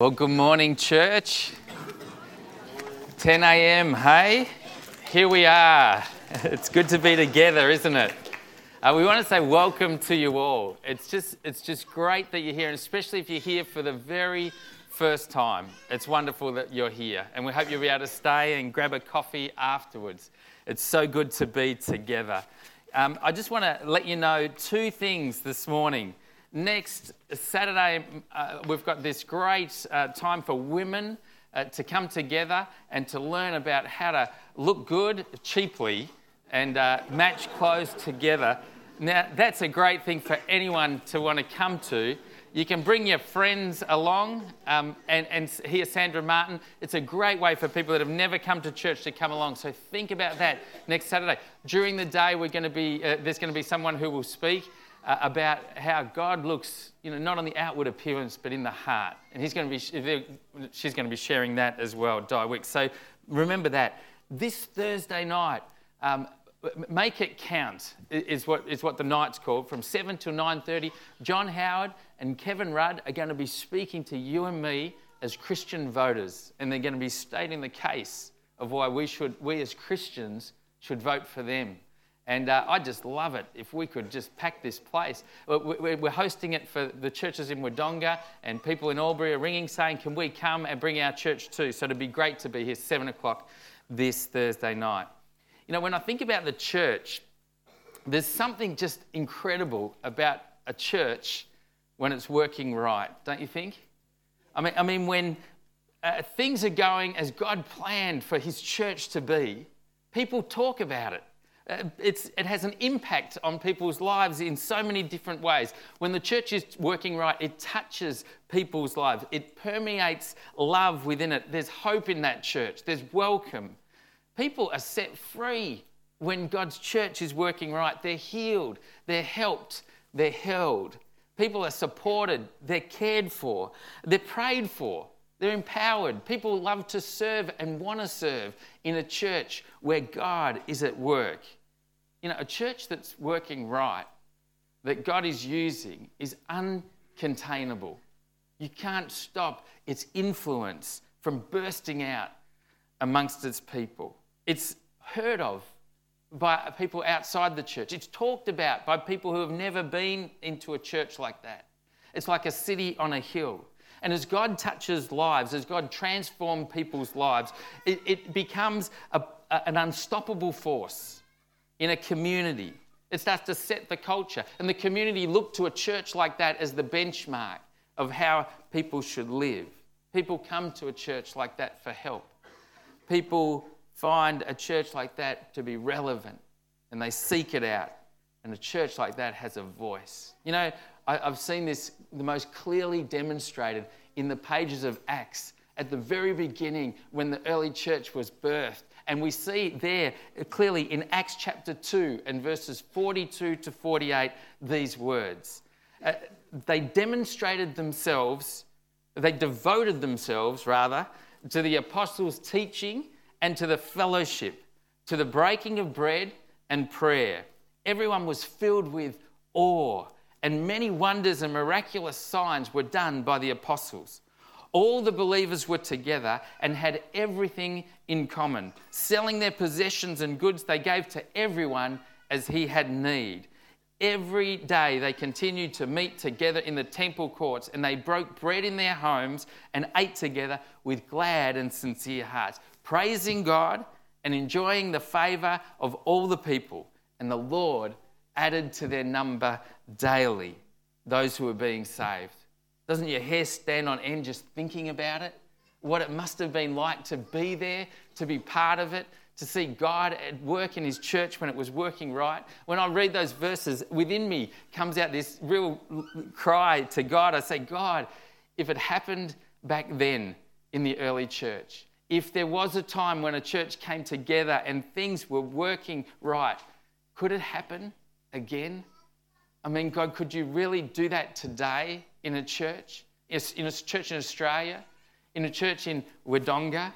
Well, good morning, church. 10 a.m., hey? Here we are. It's good to be together, isn't it? Uh, we want to say welcome to you all. It's just, it's just great that you're here, and especially if you're here for the very first time. It's wonderful that you're here, and we hope you'll be able to stay and grab a coffee afterwards. It's so good to be together. Um, I just want to let you know two things this morning. Next Saturday, uh, we've got this great uh, time for women uh, to come together and to learn about how to look good cheaply and uh, match clothes together. Now, that's a great thing for anyone to want to come to. You can bring your friends along um, and, and hear Sandra Martin. It's a great way for people that have never come to church to come along. So think about that next Saturday. During the day, we're going to be, uh, there's going to be someone who will speak uh, about how God looks, you know, not on the outward appearance, but in the heart. And he's going to be, she's going to be sharing that as well, Di Wick. So remember that. This Thursday night, um, make it count is what, is what the night's called from 7 till 9.30 john howard and kevin rudd are going to be speaking to you and me as christian voters and they're going to be stating the case of why we should we as christians should vote for them and uh, I just love it if we could just pack this place. We're hosting it for the churches in Wodonga, and people in Albury are ringing saying, Can we come and bring our church too? So it'd be great to be here 7 o'clock this Thursday night. You know, when I think about the church, there's something just incredible about a church when it's working right, don't you think? I mean, I mean when uh, things are going as God planned for His church to be, people talk about it. Uh, it has an impact on people's lives in so many different ways. When the church is working right, it touches people's lives, it permeates love within it. There's hope in that church, there's welcome. People are set free when God's church is working right. They're healed, they're helped, they're held. People are supported, they're cared for, they're prayed for. They're empowered. People love to serve and want to serve in a church where God is at work. You know, a church that's working right, that God is using, is uncontainable. You can't stop its influence from bursting out amongst its people. It's heard of by people outside the church. It's talked about by people who have never been into a church like that. It's like a city on a hill. And as God touches lives, as God transforms people's lives, it, it becomes a, a, an unstoppable force in a community. It starts to set the culture. And the community look to a church like that as the benchmark of how people should live. People come to a church like that for help. People find a church like that to be relevant and they seek it out. And a church like that has a voice. You know, I, have seen this the most clearly demonstrated in the pages of Acts at the very beginning when the early church was birthed and we see there clearly in Acts chapter 2 and verses 42 to 48 these words. Uh, they demonstrated themselves, they devoted themselves rather, to the apostles' teaching and to the fellowship, to the breaking of bread and prayer. Everyone was filled with awe, and many wonders and miraculous signs were done by the apostles. All the believers were together and had everything in common. Selling their possessions and goods, they gave to everyone as he had need. Every day they continued to meet together in the temple courts and they broke bread in their homes and ate together with glad and sincere hearts, praising God and enjoying the favor of all the people. And the Lord added to their number daily those who were being saved. Doesn't your hair stand on end just thinking about it? What it must have been like to be there, to be part of it, to see God at work in His church when it was working right. When I read those verses, within me comes out this real cry to God. I say, God, if it happened back then in the early church, if there was a time when a church came together and things were working right, could it happen again? I mean, God, could you really do that today? in a church, in a church in Australia, in a church in Wodonga,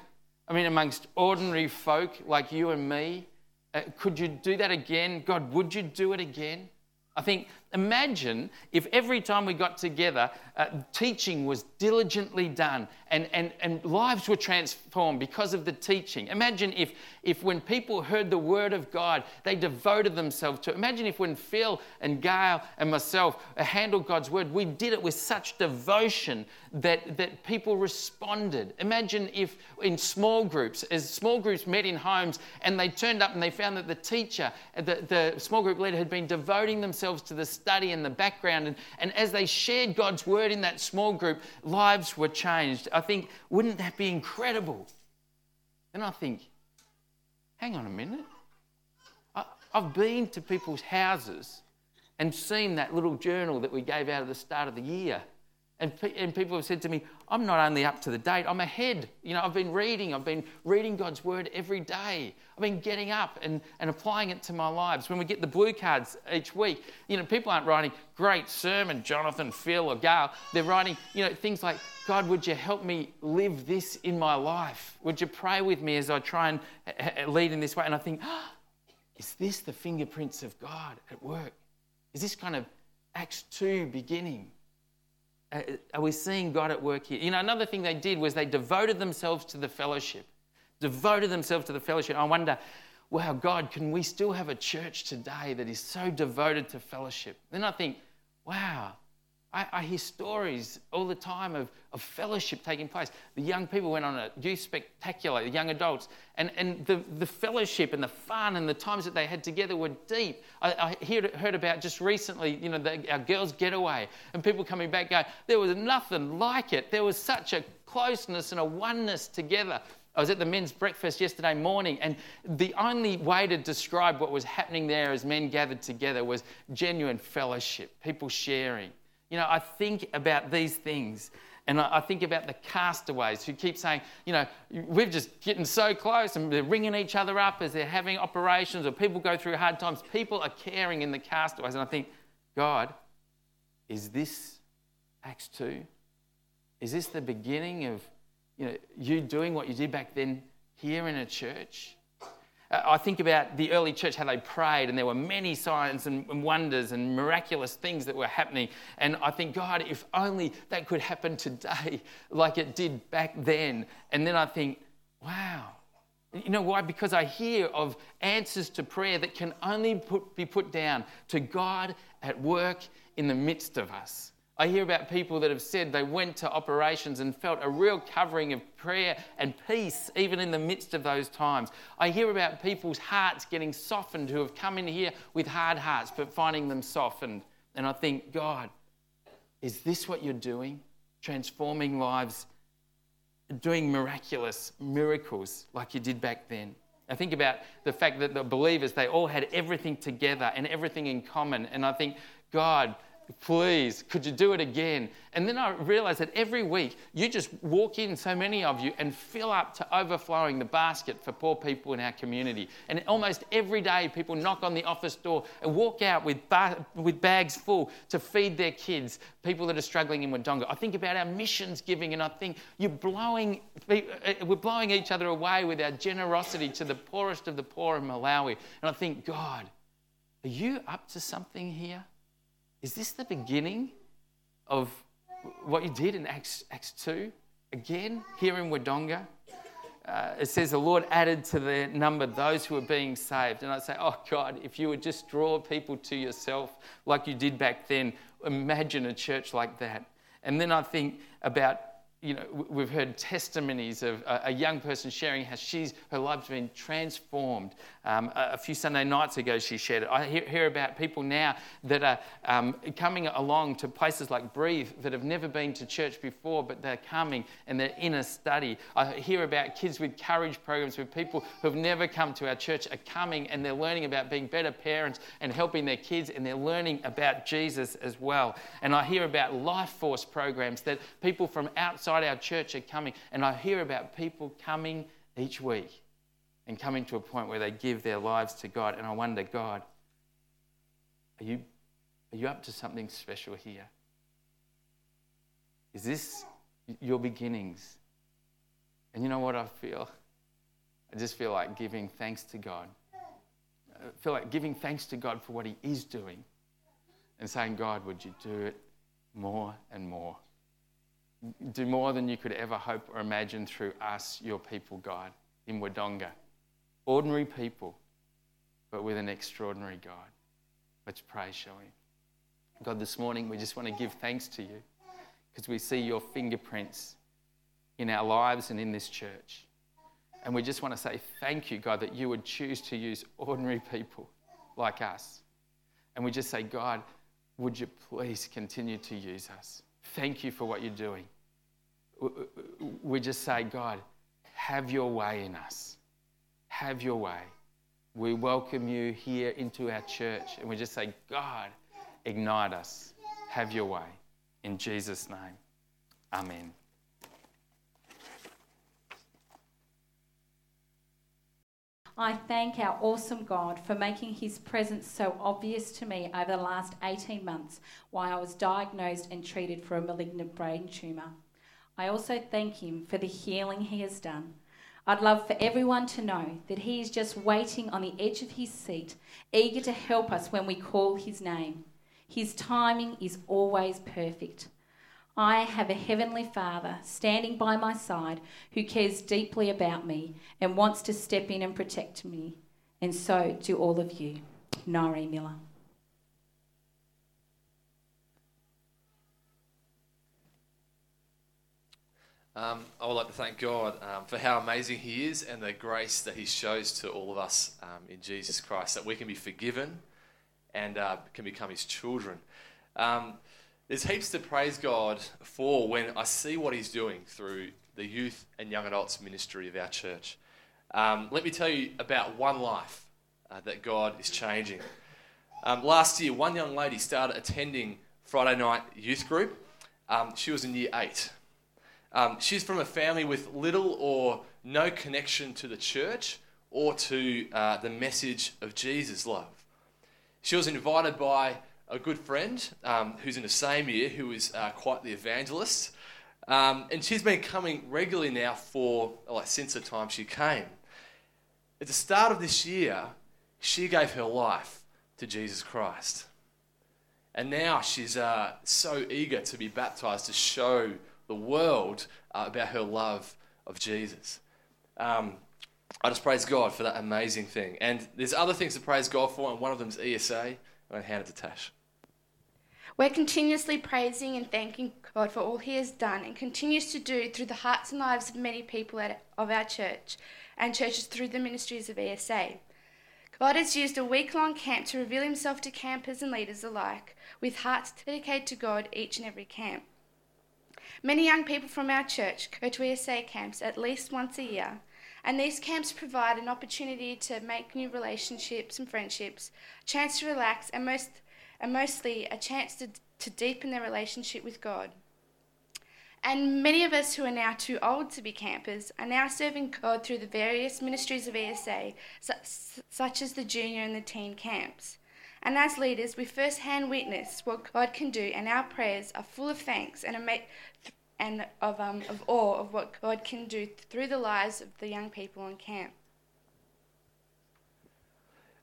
I mean, amongst ordinary folk like you and me. Uh, could you do that again? God, would you do it again? I think Imagine if every time we got together, uh, teaching was diligently done and, and, and lives were transformed because of the teaching. Imagine if, if when people heard the word of God, they devoted themselves to it. Imagine if when Phil and Gail and myself handled God's word, we did it with such devotion that, that people responded. Imagine if in small groups, as small groups met in homes and they turned up and they found that the teacher, the, the small group leader had been devoting themselves to the study and the background. And, and as they shared God's word in that small group, lives were changed. I think, wouldn't that be incredible? And I think, hang on a minute. I, I've been to people's houses and seen that little journal that we gave out at the start of the year. And, and people have said to me, I'm not only up to the date, I'm ahead. You know, I've been reading, I've been reading God's word every day. I've been getting up and, and applying it to my lives. When we get the blue cards each week, you know, people aren't writing, great sermon, Jonathan, Phil, or Gail. They're writing, you know, things like, God, would you help me live this in my life? Would you pray with me as I try and eh, eh, eh, lead in this way? And I think, oh, is this the fingerprints of God at work? Is this kind of Acts 2 beginning? Are we seeing God at work here? You know, another thing they did was they devoted themselves to the fellowship, devoted themselves to the fellowship. I wonder, wow, God, can we still have a church today that is so devoted to fellowship? Then I think, wow, I, I, hear stories all the time of, of fellowship taking place. The young people went on a youth spectacular, the young adults, and, and the, the fellowship and the fun and the times that they had together were deep. I, I heard, heard about just recently, you know, the, our girls' getaway, and people coming back going, there was nothing like it. There was such a closeness and a oneness together. I was at the men's breakfast yesterday morning, and the only way to describe what was happening there as men gathered together was genuine fellowship, people sharing. You know, I think about these things and I think about the castaways who keep saying, you know, we're just getting so close and they're ringing each other up as they're having operations or people go through hard times. People are caring in the castaways. And I think, God, is this Acts 2? Is this the beginning of you, know, you doing what you did back then here in a church? Uh, I think about the early church, how they prayed, and there were many signs and wonders and miraculous things that were happening. And I think, God, if only that could happen today like it did back then. And then I think, wow. You know why? Because I hear of answers to prayer that can only put, be put down to God at work in the midst of us. I hear about people that have said they went to operations and felt a real covering of prayer and peace even in the midst of those times. I hear about people's hearts getting softened who have come in here with hard hearts but finding them softened. And I think, God, is this what you're doing? Transforming lives, doing miraculous miracles like you did back then. I think about the fact that the believers, they all had everything together and everything in common. And I think, God, please, could you do it again? And then I realized that every week you just walk in, so many of you, and fill up to overflowing the basket for poor people in our community. And almost every day people knock on the office door and walk out with, ba- with bags full to feed their kids, people that are struggling in Wodonga. I think about our missions giving, and I think you're blowing, uh, we're blowing each other away with our generosity to the poorest of the poor in Malawi. And I think, God, are you up to something here? Is this the beginning of what you did in Acts, Acts 2? Again, here in Wodonga? Uh, it says the Lord added to the number those who were being saved. And I say, oh God, if you would just draw people to yourself like you did back then, imagine a church like that. And then I think about you know, we've heard testimonies of a, young person sharing how she's her life's been transformed. Um, a, few Sunday nights ago, she shared it. I hear, hear about people now that are um, coming along to places like Breathe that have never been to church before, but they're coming and they're in a study. I hear about kids with courage programs where people who've never come to our church are coming and they're learning about being better parents and helping their kids, and they're learning about Jesus as well. And I hear about life force programs that people from outside our church are coming. And I hear about people coming each week and coming to a point where they give their lives to God. And I wonder, God, are you, are you up to something special here? Is this your beginnings? And you know what I feel? I just feel like giving thanks to God. I feel like giving thanks to God for what He is doing and saying, God, would you do it more and more? Do more than you could ever hope or imagine through us, your people, God, in Wodonga. Ordinary people, but with an extraordinary God. Let's pray, shall we? God, this morning we just want to give thanks to you because we see your fingerprints in our lives and in this church. And we just want to say thank you, God, that you would choose to use ordinary people like us. And we just say, God, would you please continue to use us? Thank you for what you're doing. We just say, God, have your way in us. Have your way. We welcome you here into our church. And we just say, God, ignite us. Have your way. In Jesus' name, amen. I thank our awesome God for making his presence so obvious to me over the last 18 months while I was diagnosed and treated for a malignant brain tumour. I also thank him for the healing he has done. I'd love for everyone to know that he is just waiting on the edge of his seat, eager to help us when we call his name. His timing is always perfect. I have a heavenly Father standing by my side who cares deeply about me and wants to step in and protect me. And so do all of you. Nari Miller. Um, I would like to thank God um, for how amazing He is and the grace that He shows to all of us um, in Jesus Christ, that we can be forgiven and uh, can become His children. Um, there's heaps to praise God for when I see what He's doing through the youth and young adults ministry of our church. Um, let me tell you about one life uh, that God is changing. Um, last year, one young lady started attending Friday night youth group. She was in year eight. Um, she's from a family with little or no connection to the church or to uh, the message of Jesus' love. She was invited by a good friend um, who's in the same year, who is uh, quite the evangelist. Um, and she's been coming regularly now for, like, since the time she came. At the start of this year, she gave her life to Jesus Christ. And now she's uh, so eager to be baptized to show the world uh, about her love of Jesus. Um, I just praise God for that amazing thing. And there's other things to praise God for, and one of them is ESA. I'm hand it to Tash. We're continuously praising and thanking God for all He has done and continues to do through the hearts and lives of many people at, of our church and churches through the ministries of ESA. God has used a week long camp to reveal Himself to campers and leaders alike, with hearts dedicated to God each and every camp. Many young people from our church go to ESA camps at least once a year, and these camps provide an opportunity to make new relationships and friendships, a chance to relax, and most and mostly a chance to, to deepen their relationship with God. And many of us who are now too old to be campers are now serving God through the various ministries of ESA, such as the junior and the teen camps. And as leaders, we first hand witness what God can do, and our prayers are full of thanks and, and of, um, of awe of what God can do through the lives of the young people in camp.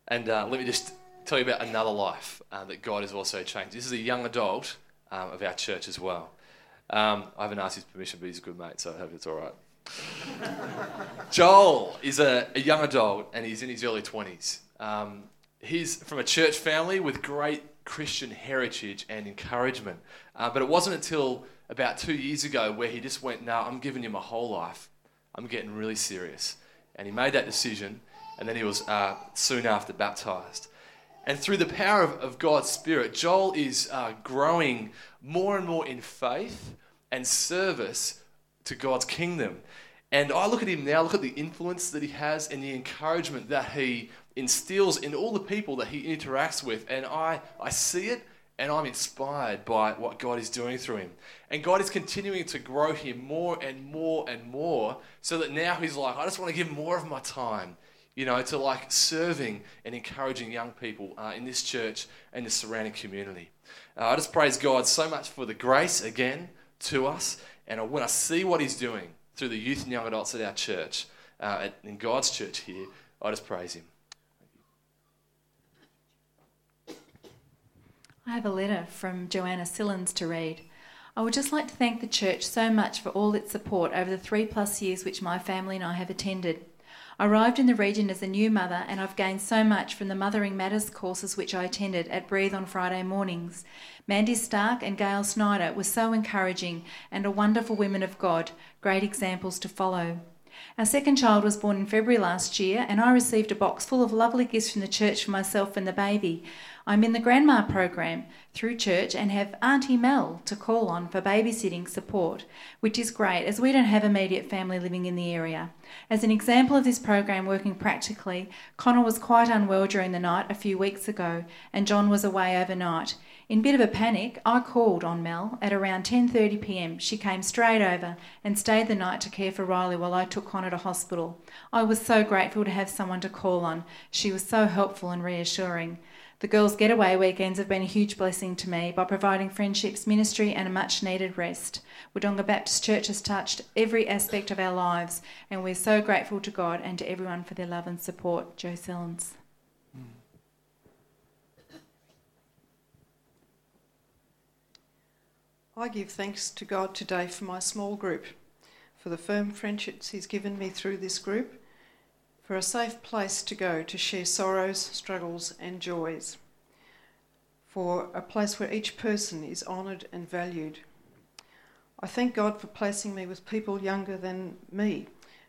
And uh, let me just tell you about another life uh, that God has also changed. This is a young adult um, of our church as well. Um, I haven't asked his permission, but he's a good mate, so I hope it's all right. Joel is a, a, young adult and he's in his early 20s. Um, he's from a church family with great Christian heritage and encouragement. Uh, but it wasn't until about two years ago where he just went, No, I'm giving you my whole life. I'm getting really serious. And he made that decision, and then he was uh, soon after baptized. And through the power of, of God's Spirit, Joel is uh, growing more and more in faith and service to God's kingdom. And I look at him now, look at the influence that he has and the encouragement that he instills in all the people that he interacts with. And I, I see it and I'm inspired by what God is doing through him. And God is continuing to grow him more and more and more so that now he's like, I just want to give more of my time you know, to like serving and encouraging young people uh, in this church and the surrounding community. Uh, I just praise God so much for the grace again to us. And I when I see what He's doing through the youth and young adults at our church, uh, in God's church here, I just praise Him. I have a letter from Joanna Sillins to read. I would just like to thank the church so much for all its support over the three plus years which my family and I have attended. I arrived in the region as a new mother and I've gained so much from the Mothering Matters courses which I attended at Breathe on Friday mornings. Mandy Stark and Gail Snyder were so encouraging and are wonderful women of God, great examples to follow. Our second child was born in February last year, and I received a box full of lovely gifts from the church for myself and the baby. I'm in the Grandma program through church and have Auntie Mel to call on for babysitting support, which is great as we don't have immediate family living in the area. As an example of this program working practically, Connor was quite unwell during the night a few weeks ago, and John was away overnight. In a bit of a panic, I called on Mel at around 10:30 p.m. She came straight over and stayed the night to care for Riley while I took Connor to hospital. I was so grateful to have someone to call on. She was so helpful and reassuring. The girls' getaway weekends have been a huge blessing to me by providing friendships, ministry, and a much needed rest. Wodonga Baptist Church has touched every aspect of our lives, and we're so grateful to God and to everyone for their love and support. Joe Sellens. I give thanks to God today for my small group, for the firm friendships He's given me through this group, for a safe place to go to share sorrows, struggles, and joys, for a place where each person is honoured and valued. I thank God for placing me with people younger than me,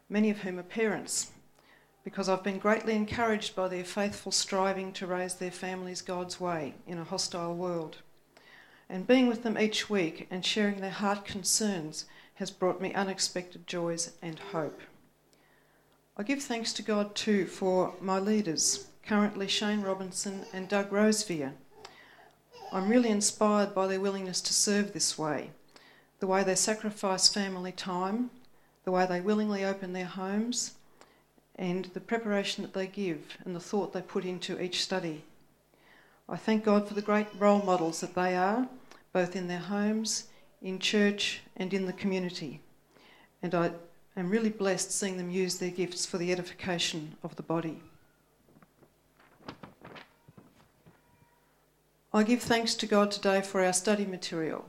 many of whom are parents, because I've been greatly encouraged by their faithful striving to raise their families God's way in a hostile world. And being with them each week and sharing their heart concerns has brought me unexpected joys and hope. I give thanks to God too for my leaders, currently Shane Robinson and Doug Rosevear. I'm really inspired by their willingness to serve this way, the way they sacrifice family time, the way they willingly open their homes, and the preparation that they give and the thought they put into each study. I thank God for the great role models that they are, both in their homes, in church, and in the community. And I am really blessed seeing them use their gifts for the edification of the body. I give thanks to God today for our study material.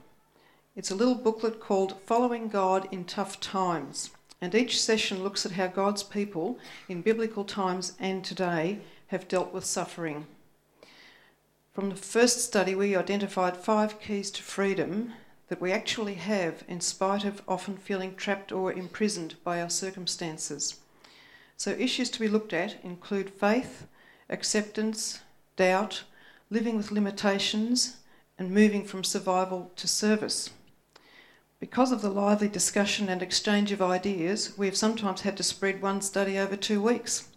It's a little booklet called Following God in Tough Times, and each session looks at how God's people in biblical times and today have dealt with suffering. From the first study, we identified five keys to freedom that we actually have in spite of often feeling trapped or imprisoned by our circumstances. So, issues to be looked at include faith, acceptance, doubt, living with limitations, and moving from survival to service. Because of the lively discussion and exchange of ideas, we have sometimes had to spread one study over two weeks.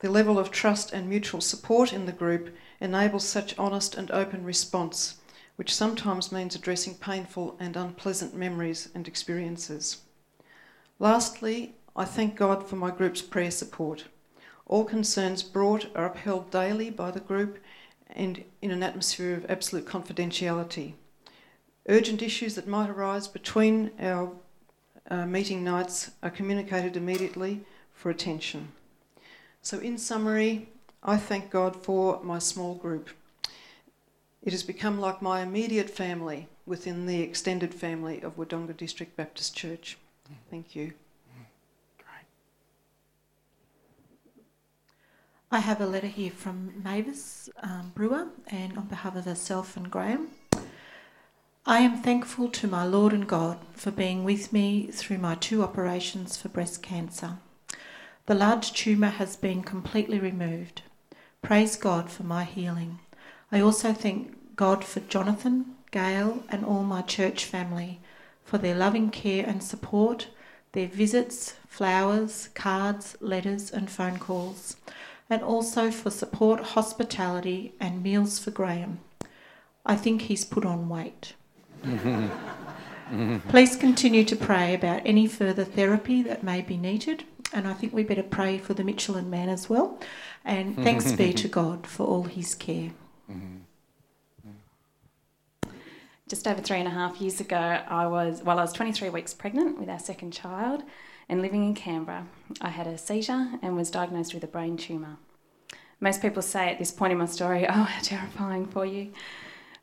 The level of trust and mutual support in the group enables such honest and open response, which sometimes means addressing painful and unpleasant memories and experiences. Lastly, I thank God for my group's prayer support. All concerns brought are upheld daily by the group and in an atmosphere of absolute confidentiality. Urgent issues that might arise between our uh, meeting nights are communicated immediately for attention. So, in summary, I thank God for my small group. It has become like my immediate family within the extended family of Wodonga District Baptist Church. Thank you. I have a letter here from Mavis um, Brewer, and on behalf of herself and Graham. I am thankful to my Lord and God for being with me through my two operations for breast cancer. The large tumour has been completely removed. Praise God for my healing. I also thank God for Jonathan, Gail, and all my church family for their loving care and support, their visits, flowers, cards, letters, and phone calls, and also for support, hospitality, and meals for Graham. I think he's put on weight. Please continue to pray about any further therapy that may be needed, and I think we better pray for the Michelin man as well. And thanks be to God for all his care. Just over three and a half years ago, I was, while I was 23 weeks pregnant with our second child and living in Canberra, I had a seizure and was diagnosed with a brain tumour. Most people say at this point in my story, oh, how terrifying for you.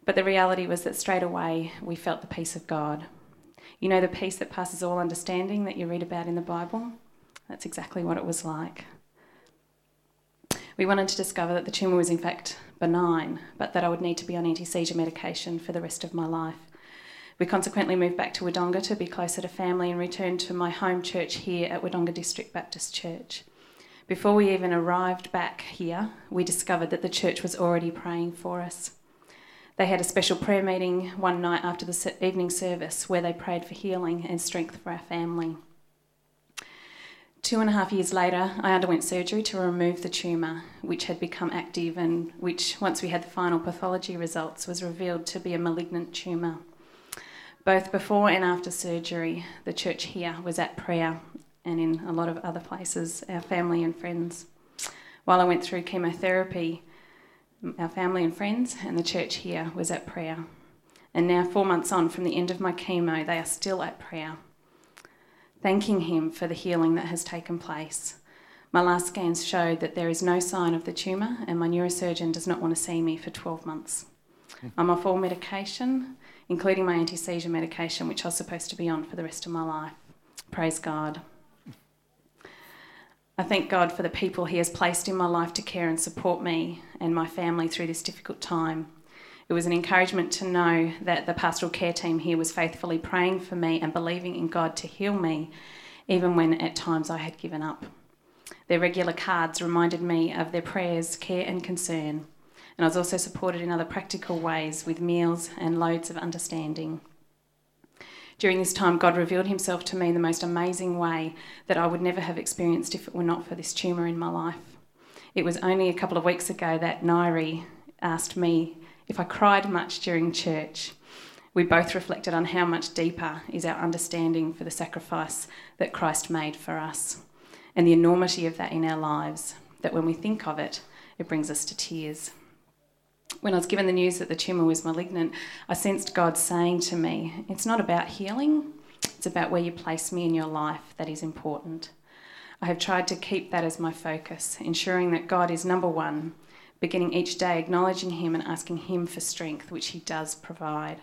But the reality was that straight away we felt the peace of God. You know, the peace that passes all understanding that you read about in the Bible? That's exactly what it was like. We wanted to discover that the tumour was in fact benign, but that I would need to be on anti seizure medication for the rest of my life. We consequently moved back to Wodonga to be closer to family and returned to my home church here at Wodonga District Baptist Church. Before we even arrived back here, we discovered that the church was already praying for us. They had a special prayer meeting one night after the evening service where they prayed for healing and strength for our family. Two and a half years later, I underwent surgery to remove the tumour, which had become active and which, once we had the final pathology results, was revealed to be a malignant tumour. Both before and after surgery, the church here was at prayer and in a lot of other places, our family and friends. While I went through chemotherapy, our family and friends and the church here was at prayer. And now, four months on from the end of my chemo, they are still at prayer, thanking Him for the healing that has taken place. My last scans showed that there is no sign of the tumour, and my neurosurgeon does not want to see me for 12 months. Hmm. I'm off all medication, including my anti seizure medication, which I was supposed to be on for the rest of my life. Praise God. I thank God for the people He has placed in my life to care and support me and my family through this difficult time. It was an encouragement to know that the pastoral care team here was faithfully praying for me and believing in God to heal me, even when at times I had given up. Their regular cards reminded me of their prayers, care, and concern. And I was also supported in other practical ways with meals and loads of understanding. During this time, God revealed himself to me in the most amazing way that I would never have experienced if it were not for this tumour in my life. It was only a couple of weeks ago that Nairi asked me if I cried much during church. We both reflected on how much deeper is our understanding for the sacrifice that Christ made for us and the enormity of that in our lives, that when we think of it, it brings us to tears when I was given the news that the tumour was malignant, I sensed God saying to me, It's not about healing, it's about where you place me in your life that is important. I have tried to keep that as my focus, ensuring that God is number one, beginning each day acknowledging Him and asking Him for strength, which He does provide.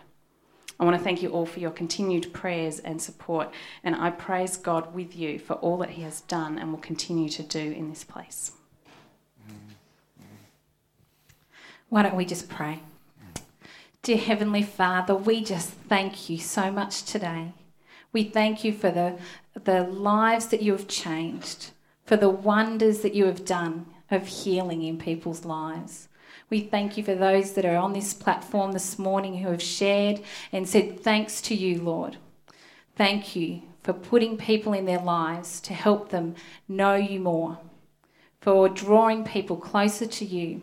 I want to thank you all for your continued prayers and support, and I praise God with you for all that He has done and will continue to do in this place. Why don't we just pray? Dear Heavenly Father, we just thank you so much today. We thank you for the, the lives that you have changed, for the wonders that you have done of healing in people's lives. We thank you for those that are on this platform this morning who have shared and said thanks to you, Lord. Thank you for putting people in their lives to help them know you more, for drawing people closer to you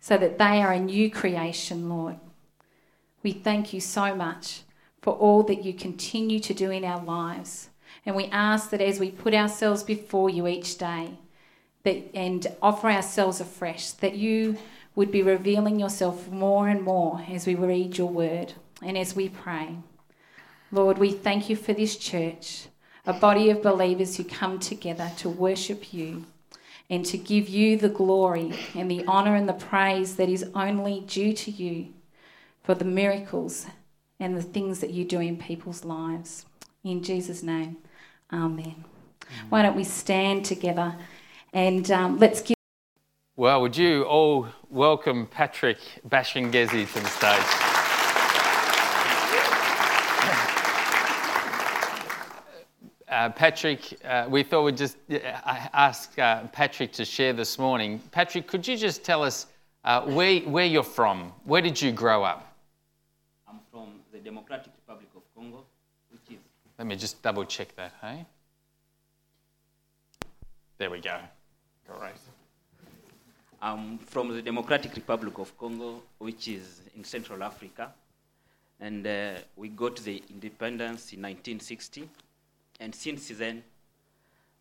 so that they are a new creation, Lord. We thank you so much for all that you continue to do in our lives. And we ask that as we put ourselves before you each day that, and offer ourselves afresh, that you would be revealing yourself more and more as we read your word and as we pray. Lord, we thank you for this church, a body of believers who come together to worship you and to give you the glory and the honour and the praise that is only due to you for the miracles and the things that you do in people's lives. In Jesus' name, Amen. Why don't we stand together and um, let's give. Well, would you all welcome Patrick Bashingezi to the stage? Uh, Patrick, uh, we thought we'd just uh, ask uh, Patrick to share this morning. Patrick, could you just tell us uh, where, where you're from? Where did you grow up? I'm from the Democratic Republic of Congo, which is. Let me just double check that, hey? There we go. Great. I'm from the Democratic Republic of Congo, which is in Central Africa. And uh, we got the independence in 1960. And since then,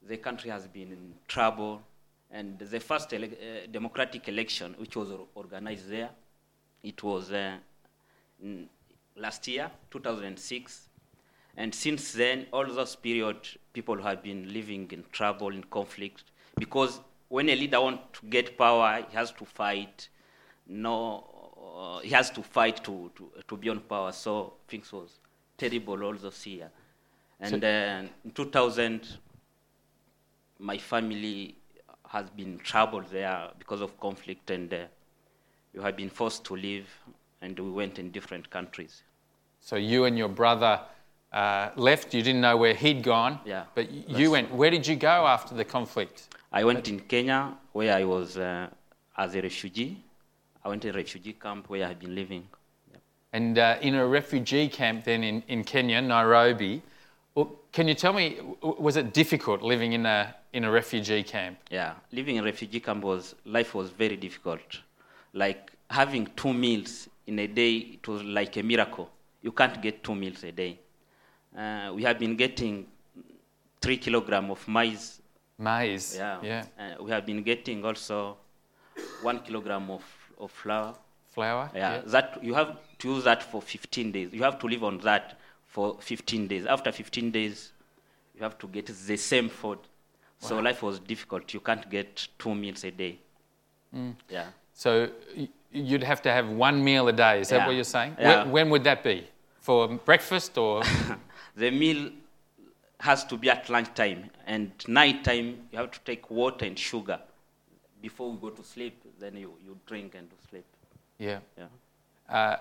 the country has been in trouble. And the first ele- uh, democratic election, which was organized there, it was uh, last year, 2006. And since then, all those period, people have been living in trouble, in conflict, because when a leader wants to get power, he has to fight. No, uh, he has to fight to, to, to be on power. So things was terrible all those years. And uh, in 2000, my family has been troubled there because of conflict, and uh, we have been forced to leave, and we went in different countries. So you and your brother uh, left. You didn't know where he'd gone. Yeah, But you went. Where did you go after the conflict? I went in Kenya, where I was uh, as a refugee. I went to a refugee camp where I had been living. And uh, in a refugee camp then in, in Kenya, Nairobi. Well, can you tell me, was it difficult living in a, in a refugee camp? Yeah, living in a refugee camp was life was very difficult. Like having two meals in a day, it was like a miracle. You can't get two meals a day. Uh, we have been getting three kilogram of maize. Maize. Yeah. Yeah. Uh, we have been getting also one kilogram of, of flour. Flour. Yeah, that you have to use that for 15 days. You have to live on that for 15 days. After 15 days, you have to get the same food. So Wow. life was difficult. You can't get two meals a day. Mm. Yeah. So you'd have to have one meal a day. Is that what you're saying? Yeah. When, when would that be? For breakfast or? The meal has to be at lunchtime, and nighttime you have to take water and sugar before we go to sleep. Then you, you drink and sleep. yeah. Yeah. Uh,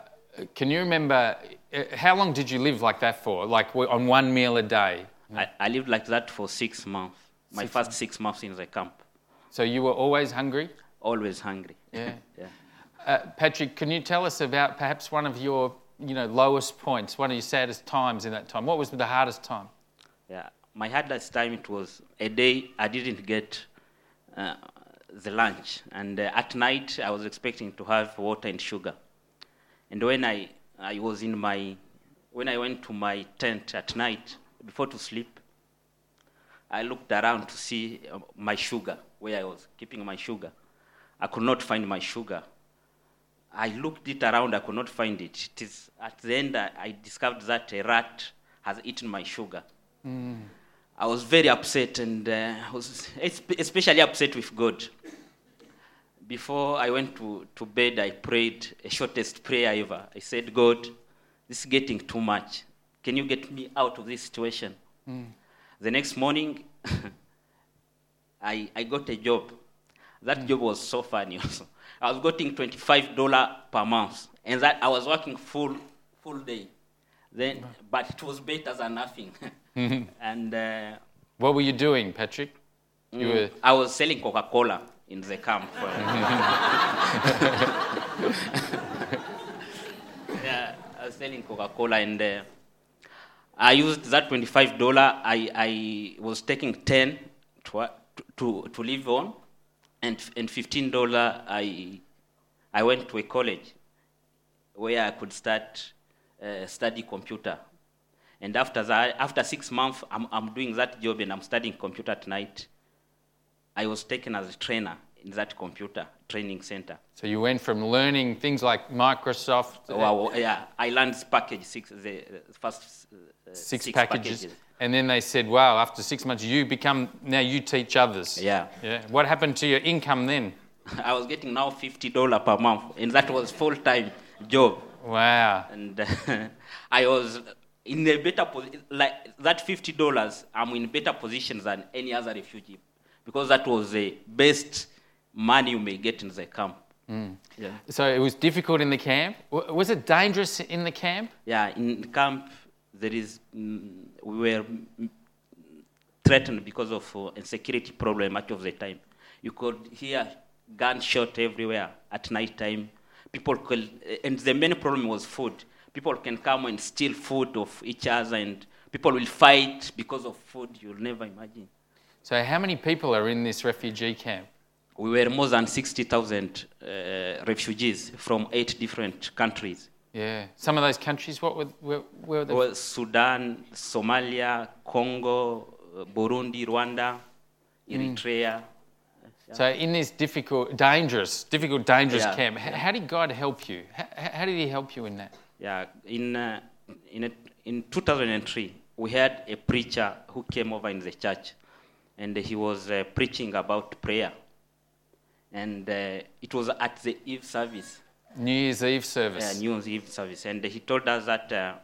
can you remember uh, how long did you live like that for? Like on one meal a day? I, I lived like that for six months. My Six first six months in the camp. So you were always hungry? Always hungry. Yeah. yeah. Uh, Patrick, can you tell us about perhaps one of your you know, lowest points, one of your saddest times in that time? What was the hardest time? Yeah, my hardest time it was a day I didn't get uh, the lunch, and uh, at night I was expecting to have water and sugar. And when I I was in my when I went to my tent at night before to sleep, I looked around to see uh, my sugar where I was keeping my sugar. I could not find my sugar. I looked it around, I could not find it. It is at the end I, I discovered that a rat has eaten my sugar. Mm. I was very upset and uh, was especially upset with God. Before I went to, to bed, I prayed a shortest prayer ever. I said, God, this is getting too much. Can you get me out of this situation? Mm. The next morning, I, I got a job. That mm. job was so funny also. I was getting $25 per month, and that I was working full, full day. Then, but it was better than nothing. and uh, What were you doing, Patrick? You mm, were I was selling Coca-Cola in the camp. yeah, I was selling Coca-Cola, and uh, I used that twenty-five dollar. I, I was taking ten to, to to live on, and and fifteen dollar I I went to a college where I could start uh, study computer. And after that, after six months, I'm, I'm doing that job and I'm studying computer at night. I was taken as a trainer in that computer training center. so you went from learning things like Microsoft, Wow, yeah, I learned package six, the uh, first uh, six, packages, and then they said, "Wow, after six months, you become now you teach others." Yeah. Yeah. What happened to your income then? I was getting now fifty dollar per month, and that was full time job. Wow. And I was in a better position. Like that fifty dollars, I'm in better position than any other refugee, because that was the best money you may get in the camp. Mm. Yeah. So it was difficult in the camp. Was it dangerous in the camp? Yeah, in camp there is mm, we were mm, threatened because of uh, insecurity problem much of the time. You could hear gunshot everywhere at night time. People could, and the main problem was food. People can come and steal food of each other, and people will fight because of food. You'll never imagine. So how many people are in this refugee camp? We were more than 60,000 uh, refugees from eight different countries. Yeah. Some of those countries, what were, were, were they? Well, Sudan, Somalia, Congo, uh, Burundi, Rwanda, Eritrea. So in this difficult, dangerous, difficult, dangerous Yeah, camp, h- how did God help you? H- h- how did He help you in that? Yeah, in, uh, in, a, in 2003, we had a preacher who came over in the church, and he was uh, preaching about prayer. and uh, it was at the Eve service, New Year's Eve uh, service. New Year's Eve service, and he told us that uh,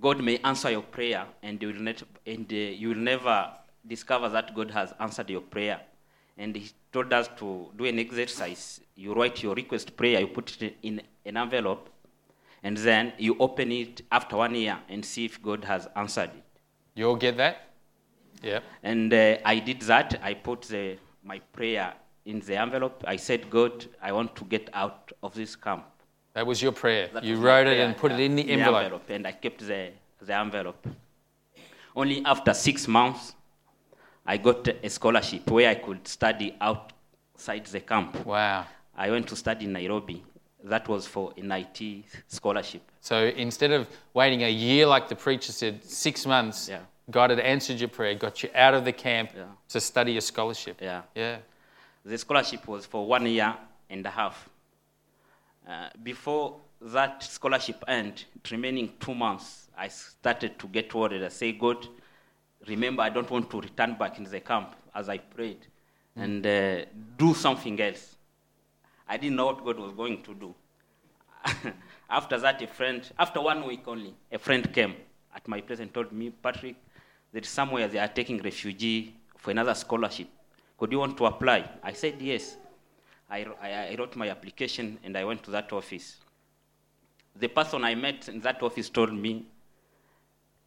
God may answer your prayer, and you will, not, and, uh, you will never discover that God has answered your prayer. And he told us to do an exercise. You write your request prayer, you put it in an envelope, and then you open it after one year and see if God has answered it. You all get that? Yeah. And uh, I did that. I put the, my prayer in the envelope. I said, God, I want to get out of this camp. That was your prayer. That you wrote it and put it in the envelope. And I kept the, the envelope. Only after six months, I got a scholarship where I could study outside the camp. Wow. I went to study in Nairobi. That was for an IT scholarship. So instead of waiting a year, like the preacher said, six months, Yeah. God had answered your prayer, got you out of the camp Yeah. to study a scholarship. Yeah. Yeah. The scholarship was for one year and a half. Uh, before that scholarship ended, remaining two months, I started to get worried. I say, God, remember, I don't want to return back in the camp as I prayed and uh, do something else. I didn't know what God was going to do. after that, a friend, after one week only, a friend came at my place and told me, Patrick, that somewhere they are taking refugee for another scholarship. Could you want to apply? I said yes. I, I, I wrote my application and I went to that office. The person I met in that office told me,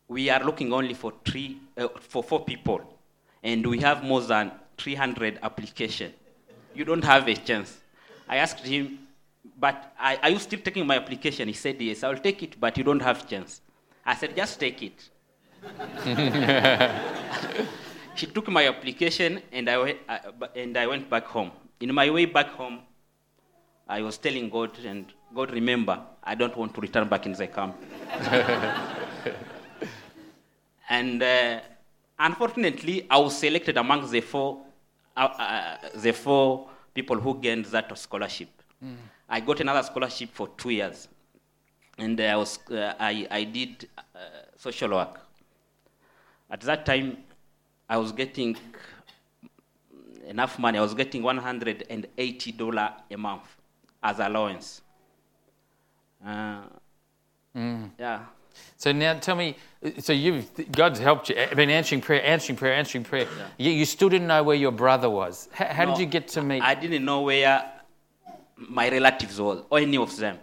we are looking only for three, uh, for four people, and we have more than 300 applications. You don't have a chance. I asked him, but I, are you still taking my application? He said, yes, I'll take it, but you don't have chance. I said, just take it. he took my application and I, went, and I went back home. In my way back home, I was telling God, and God, remember, I don't want to return back in the camp. and uh, unfortunately, I was selected among the four, uh, uh, the four people who gained that scholarship. I got another scholarship for two years, and I, was, uh, I, I did uh, social work. At that time, I was getting enough money. I was getting $180 a month as allowance. Uh, Yeah. So now tell me, so you've, God's helped you, I been answering prayer, answering prayer, answering prayer. You, you still didn't know where your brother was. How, how No, did you get to meet? I didn't know where my relatives were or any of them.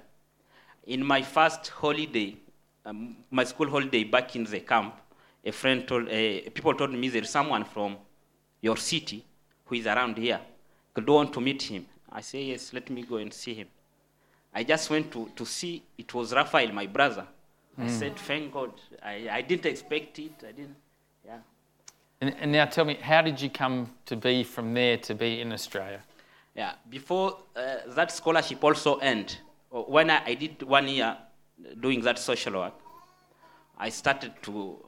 In my first holiday, um, my school holiday back in the camp, a friend told, uh, people told me there's someone from your city who is around here. You want to meet him? I say, yes, let me go and see him. I just went to, to see, it was Raphael, my brother. I said, thank God. I, I didn't expect it. I didn't, yeah. and, and now tell me, how did you come to be from there to be in Australia? Yeah, before uh, that scholarship also end, uh, when I, I did one year doing that social work, I started to,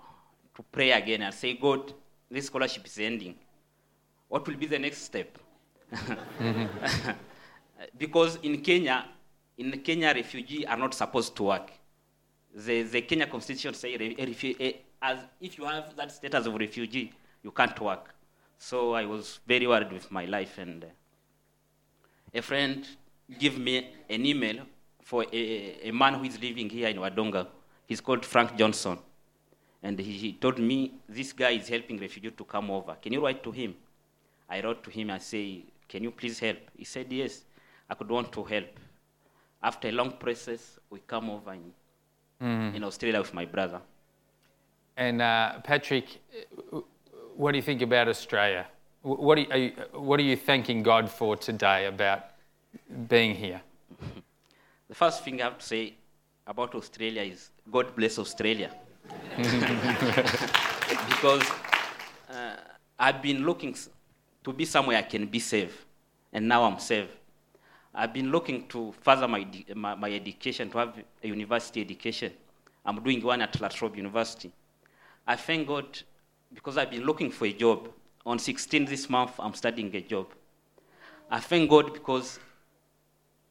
to pray again and say, God, this scholarship is ending. What will be the next step? because in Kenya, in Kenya, refugees are not supposed to work. The, the Kenya constitution say re, a refu- a- as if you have that status of refugee, you can't work. So I was very worried with my life and. Uh, a friend gave me an email for a, a man who is living here in Wodonga. He's called Frank Johnson. And he, he told me, this guy is helping refugee to come over. Can you write to him? I wrote to him and say, can you please help? He said, yes, I could want to help. After a long process, we come over in, in Australia with my brother. And uh, Patrick, what do you think about Australia? What are, you, are you, what are you thanking God for today about being here? The first thing I have to say about Australia is God bless Australia. because uh, I've been looking to be somewhere I can be safe, and now I'm safe. I've been looking to further my, my, my education, to have a university education. I'm doing one at La Trobe University. I thank God because I've been looking for a job. On 16 this month, I'm studying a job. I thank God because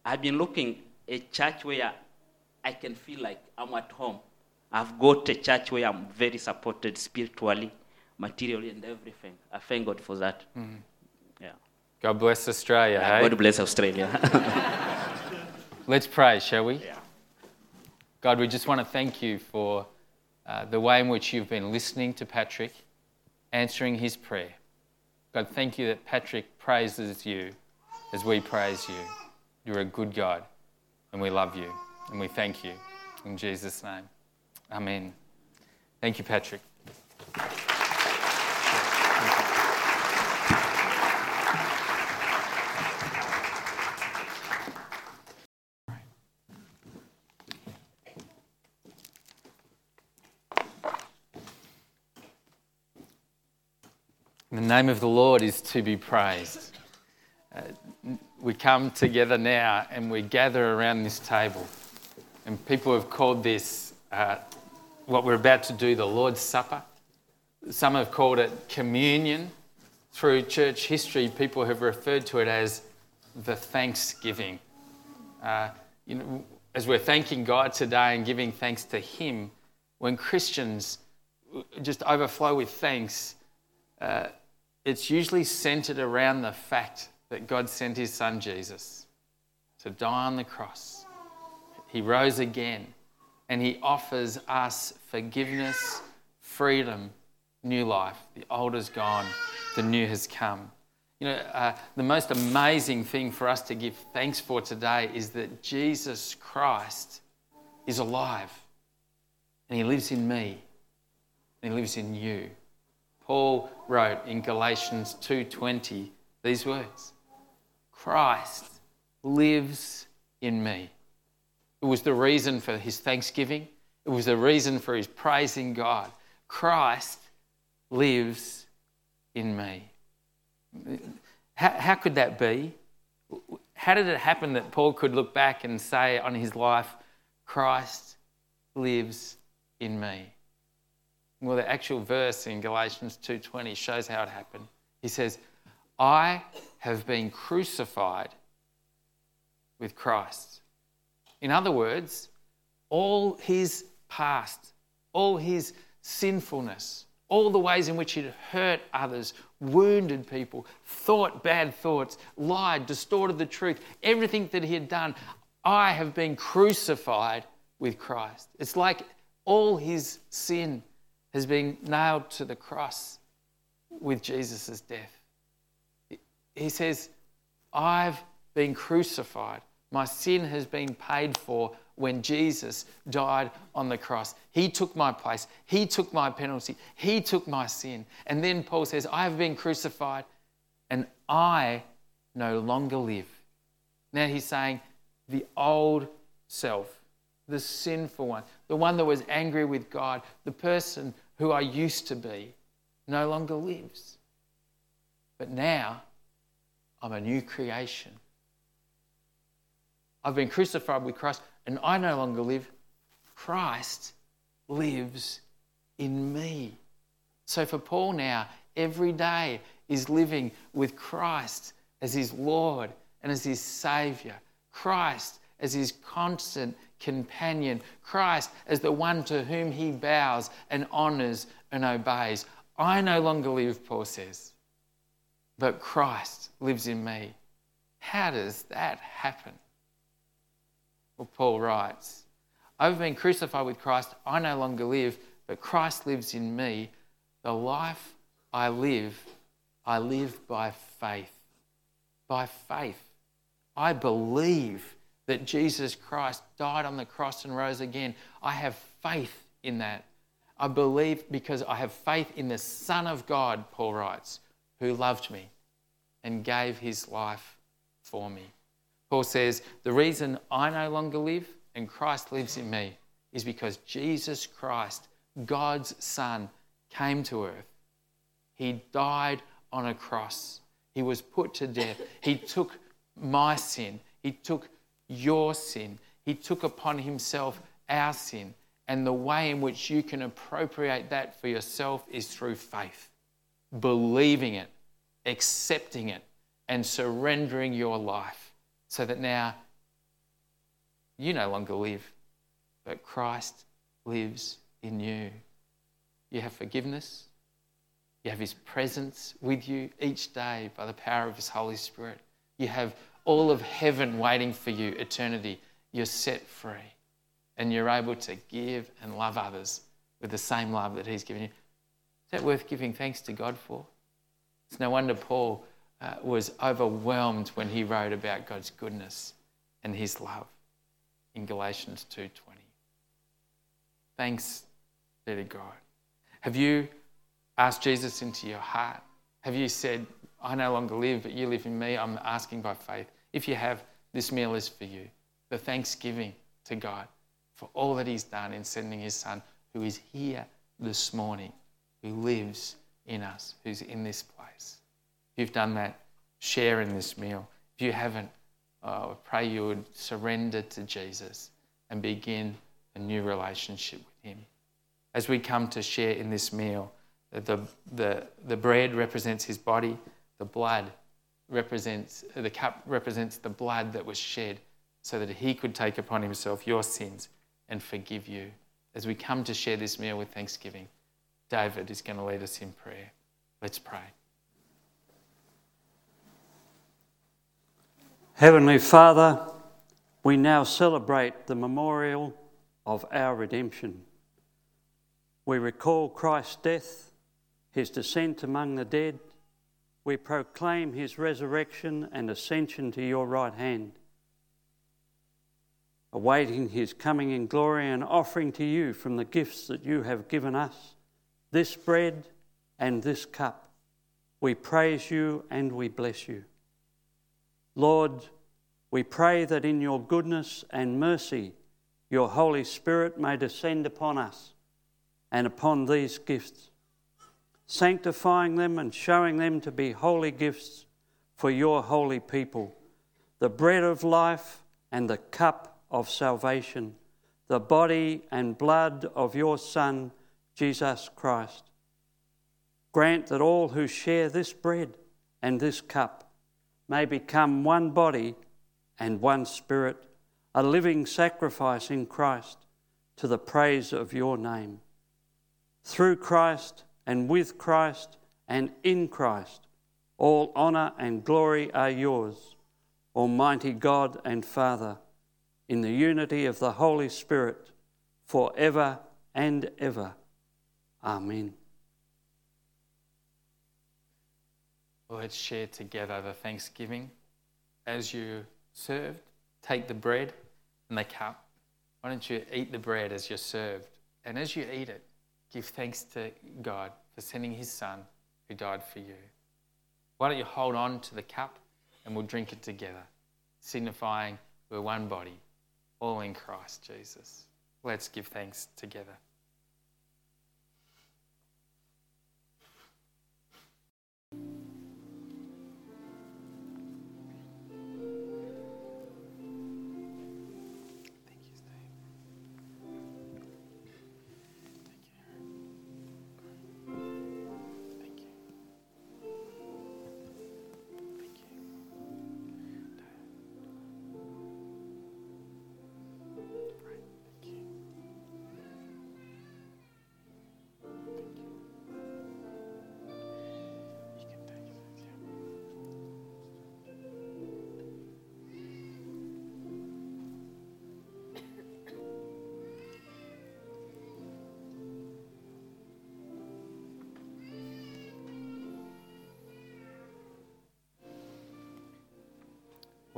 I've been looking a church where I can feel like I'm at home. I've got a church where I'm very supported spiritually, materially, and everything. I thank God for that. Yeah. God bless Australia, hey? God bless Australia. Let's pray, shall we? Yeah. God, we just want to thank you for uh, the way in which you've been listening to Patrick, answering his prayer. God, thank you that Patrick praises you as we praise you. You're a good God, and we love you, and we thank you. In Jesus' name. Amen. Thank you, Patrick. The name of the Lord is to be praised. Uh, we come together now and we gather around this table. And people have called this, uh, what we're about to do, the Lord's Supper. Some have called it communion. Through church history, people have referred to it as the Thanksgiving. Uh, you know, as we're thanking God today and giving thanks to Him, when Christians just overflow with thanks, uh, it's usually centered around the fact that God sent His Son Jesus to die on the cross. He rose again and He offers us forgiveness, freedom, new life. The old is gone, the new has come. You know, uh, the most amazing thing for us to give thanks for today is that Jesus Christ is alive and He lives in me and He lives in you. Paul wrote in Galatians 2:20 these words. Christ lives in me. It was the reason for his thanksgiving. It was the reason for his praising God. Christ lives in me. How, how could that be? How did it happen that Paul could look back and say on his life, Christ lives in me? Well, the actual verse in Galatians 2:20 shows how it happened. He says, "I have been crucified with Christ." In other words, all his past, all his sinfulness, all the ways in which he'd hurt others, wounded people, thought bad thoughts, lied, distorted the truth, everything that he had done, I have been crucified with Christ. It's like all his sin has been nailed to the cross with Jesus' death. He says, I've been crucified. My sin has been paid for when Jesus died on the cross. He took my place. He took my penalty. He took my sin. And then Paul says, I have been crucified and I no longer live. Now he's saying, the old self, the sinful one, the one that was angry with God, the person who I used to be, no longer lives. But now I'm a new creation. I've been crucified with Christ, and I no longer live. Christ lives in me. So for Paul now, every day is living with Christ as his Lord and as his Saviour. Christ as his constant companion, Christ as the one to whom he bows and honours and obeys. I no longer live, Paul says, but Christ lives in me. How does that happen? Well, Paul writes, I've been crucified with Christ. I no longer live, but Christ lives in me. The life I live, I live by faith. By faith. I believe that Jesus Christ died on the cross and rose again. I have faith in that. I believe because I have faith in the Son of God, Paul writes, who loved me and gave his life for me. Paul says, The reason I no longer live and Christ lives in me is because Jesus Christ, God's Son, came to earth. He died on a cross. He was put to death. He took my sin. He took your sin. He took upon himself our sin. And the way in which you can appropriate that for yourself is through faith, believing it, accepting it, and surrendering your life so that now you no longer live, but Christ lives in you. You have forgiveness, You have His presence with you each day by the power of His Holy Spirit. You have all of heaven waiting for you, eternity. You're set free. And you're able to give and love others with the same love that He's given you. Is that worth giving thanks to God for? It's no wonder Paul uh, was overwhelmed when he wrote about God's goodness and his love in Galatians 2:20. Thanks be to God. Have you asked Jesus into your heart? Have you said, I no longer live, but you live in me? I'm asking by faith. If you have, this meal is for you. The thanksgiving to God for all that He's done in sending His Son, who is here this morning, who lives in us, who's in this place. If you've done that, share in this meal. If you haven't, uh, I pray you would surrender to Jesus and begin a new relationship with Him. As we come to share in this meal, the, the, the bread represents His body, the blood represents, the cup represents the blood that was shed so that He could take upon Himself your sins and forgive you. As we come to share this meal with thanksgiving, David is going to lead us in prayer. Let's pray. Heavenly Father, we now celebrate the memorial of our redemption. We recall Christ's death, his descent among the dead. We proclaim his resurrection and ascension to your right hand, awaiting his coming in glory and offering to you from the gifts that you have given us this bread and this cup. We praise you and we bless you. Lord, we pray that in your goodness and mercy, your Holy Spirit may descend upon us and upon these gifts, sanctifying them and showing them to be holy gifts for your holy people, the bread of life and the cup of salvation, the body and blood of your Son, Jesus Christ. Grant that all who share this bread and this cup may become one body and one spirit, a living sacrifice in Christ to the praise of your name. Through Christ and with Christ and in Christ, all honour and glory are yours, Almighty God and Father, in the unity of the Holy Spirit, for ever and ever. Amen. Let's share together the thanksgiving. As you served, take the bread and the cup. Why don't you eat the bread as you're served? And as you eat it, give thanks to God for sending His Son who died for you. Why don't you hold on to the cup and we'll drink it together, signifying we're one body, all in Christ Jesus. Let's give thanks together.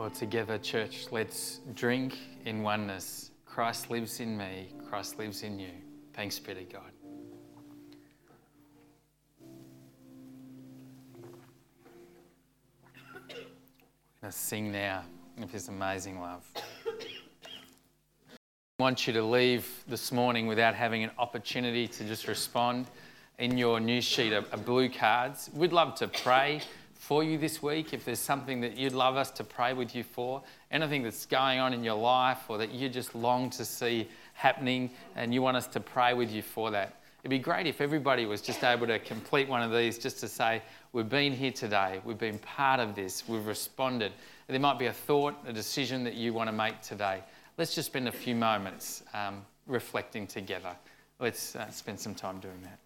Well, together, church, let's drink in oneness. Christ lives in me, Christ lives in you. Thanks be to God. Let's sing now of His amazing love. I want you to leave this morning without having an opportunity to just respond. In your news sheet are, blue cards. We'd love to pray for you this week. If there's something that you'd love us to pray with you for, anything that's going on in your life or that you just long to see happening and you want us to pray with you for that. It'd be great if everybody was just able to complete one of these just to say, We've been here today, we've been part of this, we've responded. There might be a thought, a decision that you want to make today. Let's just spend a few moments um, reflecting together. Let's uh, spend some time doing that.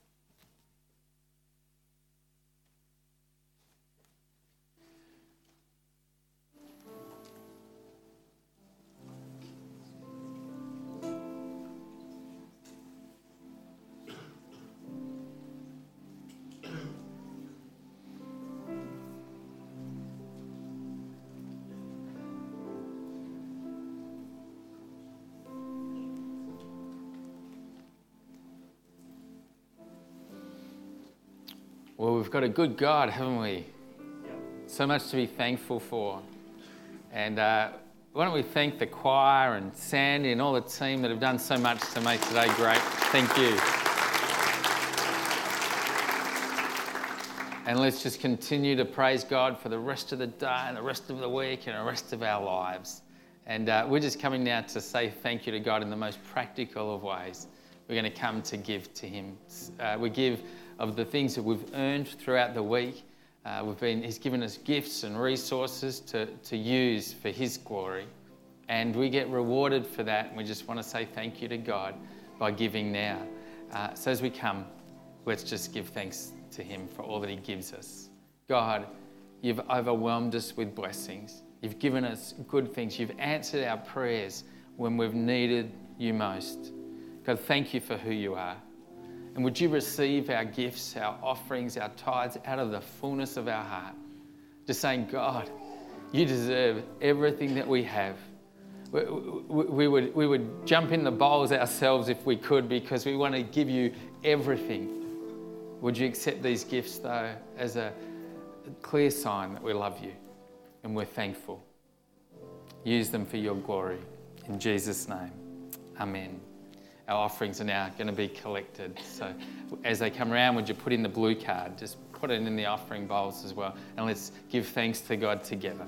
We've got a good God, haven't we? So much to be thankful for. And uh, why don't we thank the choir and Sandy and all the team that have done so much to make today great? Thank you. And let's just continue to praise God for the rest of the day and the rest of the week and the rest of our lives. And uh, we're just coming now to say thank you to God in the most practical of ways. We're going to come to give to Him. Uh, we give of the things that we've earned throughout the week. Uh, we've been, he's given us gifts and resources to, to use for His glory. And we get rewarded for that. And we just want to say thank you to God by giving now. Uh, so as we come, let's just give thanks to Him for all that He gives us. God, you've overwhelmed us with blessings. You've given us good things. You've answered our prayers when we've needed you most. God, thank you for who you are. And would you receive our gifts, our offerings, our tithes out of the fullness of our heart? Just saying, God, you deserve everything that we have. We, we, we, would, we would jump in the bowls ourselves if we could because we want to give you everything. Would you accept these gifts, though, as a clear sign that we love you and we're thankful? Use them for your glory. In Jesus' name, amen our offerings are now going to be collected. So as they come around, would you put in the blue card? Just put it in the offering bowls as well. And let's give thanks to God together.